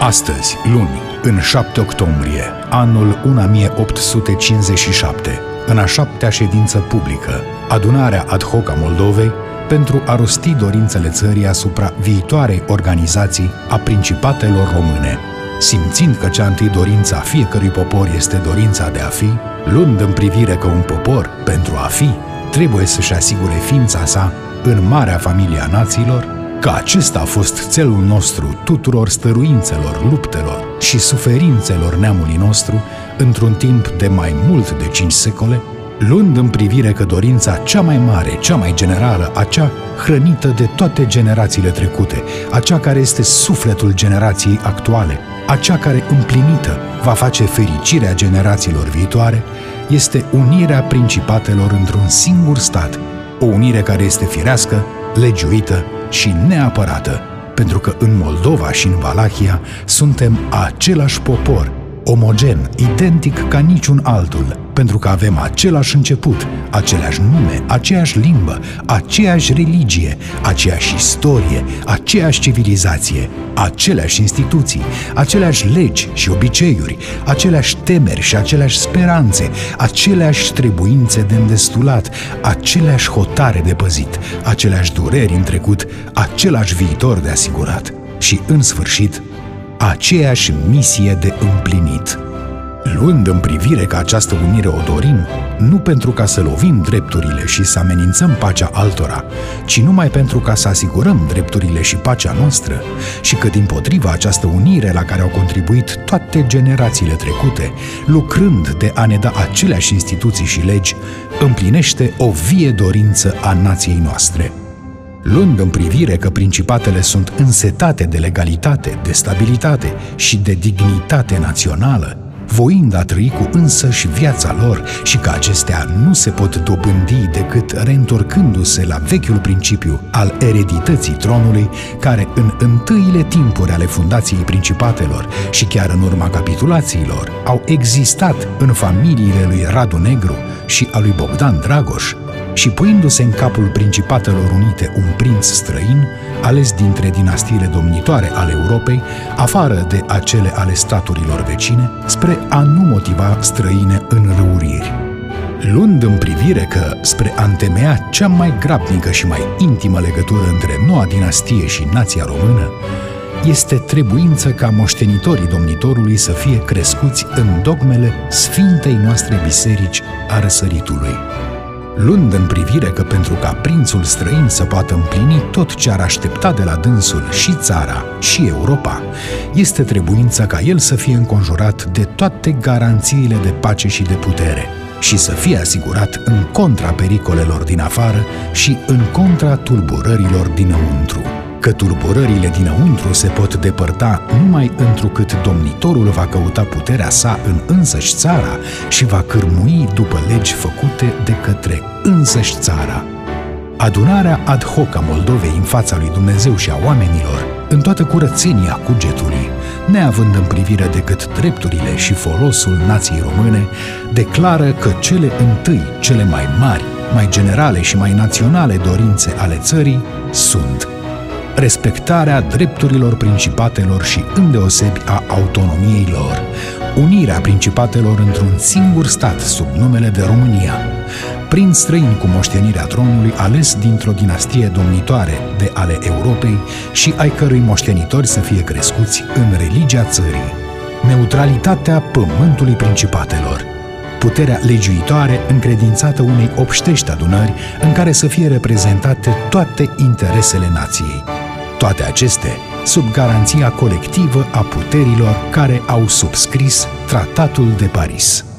Astăzi, luni, în 7 octombrie, anul 1857, în a șaptea ședință publică, adunarea ad hoc a Moldovei, pentru a rosti dorințele țării asupra viitoarei organizații a principatelor române, simțind că cea întâi dorință a fiecărui popor este dorința de a fi, luând în privire că un popor, pentru a fi, trebuie să-și asigure ființa sa în marea familie a națiilor, că acesta a fost țelul nostru tuturor stăruințelor, luptelor și suferințelor neamului nostru într-un timp de mai mult de cinci secole, luând în privire că dorința cea mai mare, cea mai generală, acea hrănită de toate generațiile trecute, acea care este sufletul generației actuale, acea care împlinită va face fericirea generațiilor viitoare, este unirea principatelor într-un singur stat, o unire care este firească, legiuită și neapărată, pentru că în Moldova și în Valahia suntem același popor, omogen, identic ca niciun altul, pentru că avem același început, aceleași nume, aceeași limbă, aceeași religie, aceeași istorie, aceeași civilizație, aceleași instituții, aceleași legi și obiceiuri, aceleași temeri și aceleași speranțe, aceleași trebuințe de îndestulat, aceleași hotare de păzit, aceleași dureri în trecut, același viitor de asigurat. Și, în sfârșit, aceeași misie de împlinit. Luând în privire că această unire o dorim, nu pentru ca să lovim drepturile și să amenințăm pacea altora, ci numai pentru ca să asigurăm drepturile și pacea noastră, și că din potriva această unire la care au contribuit toate generațiile trecute, lucrând de a ne da aceleași instituții și legi, împlinește o vie dorință a nației noastre – luând în privire că principatele sunt însetate de legalitate, de stabilitate și de dignitate națională, voind a trăi cu însăși viața lor și că acestea nu se pot dobândi decât reîntorcându-se la vechiul principiu al eredității tronului, care în întâile timpuri ale fundației principatelor și chiar în urma capitulațiilor au existat în familiile lui Radu Negru și a lui Bogdan Dragoș, și puindu-se în capul Principatelor Unite un prinț străin, ales dintre dinastiile domnitoare ale Europei, afară de acele ale staturilor vecine, spre a nu motiva străine în răuriri. Luând în privire că, spre a întemeia cea mai grabnică și mai intimă legătură între noua dinastie și nația română, este trebuință ca moștenitorii domnitorului să fie crescuți în dogmele Sfintei noastre biserici a răsăritului luând în privire că pentru ca prințul străin să poată împlini tot ce ar aștepta de la dânsul și țara și Europa, este trebuința ca el să fie înconjurat de toate garanțiile de pace și de putere și să fie asigurat în contra pericolelor din afară și în contra tulburărilor dinăuntru că tulburările dinăuntru se pot depărta numai întrucât domnitorul va căuta puterea sa în însăși țara și va cârmui după legi făcute de către însăși țara. Adunarea ad hoc a Moldovei în fața lui Dumnezeu și a oamenilor, în toată curățenia cugetului, neavând în privire decât drepturile și folosul nației române, declară că cele întâi, cele mai mari, mai generale și mai naționale dorințe ale țării sunt respectarea drepturilor principatelor și îndeosebi a autonomiei lor, unirea principatelor într-un singur stat sub numele de România, prin străin cu moștenirea tronului ales dintr-o dinastie domnitoare de ale Europei și ai cărui moștenitori să fie crescuți în religia țării, neutralitatea pământului principatelor, puterea legiuitoare încredințată unei obștești adunări în care să fie reprezentate toate interesele nației. Toate acestea sub garanția colectivă a puterilor care au subscris Tratatul de Paris.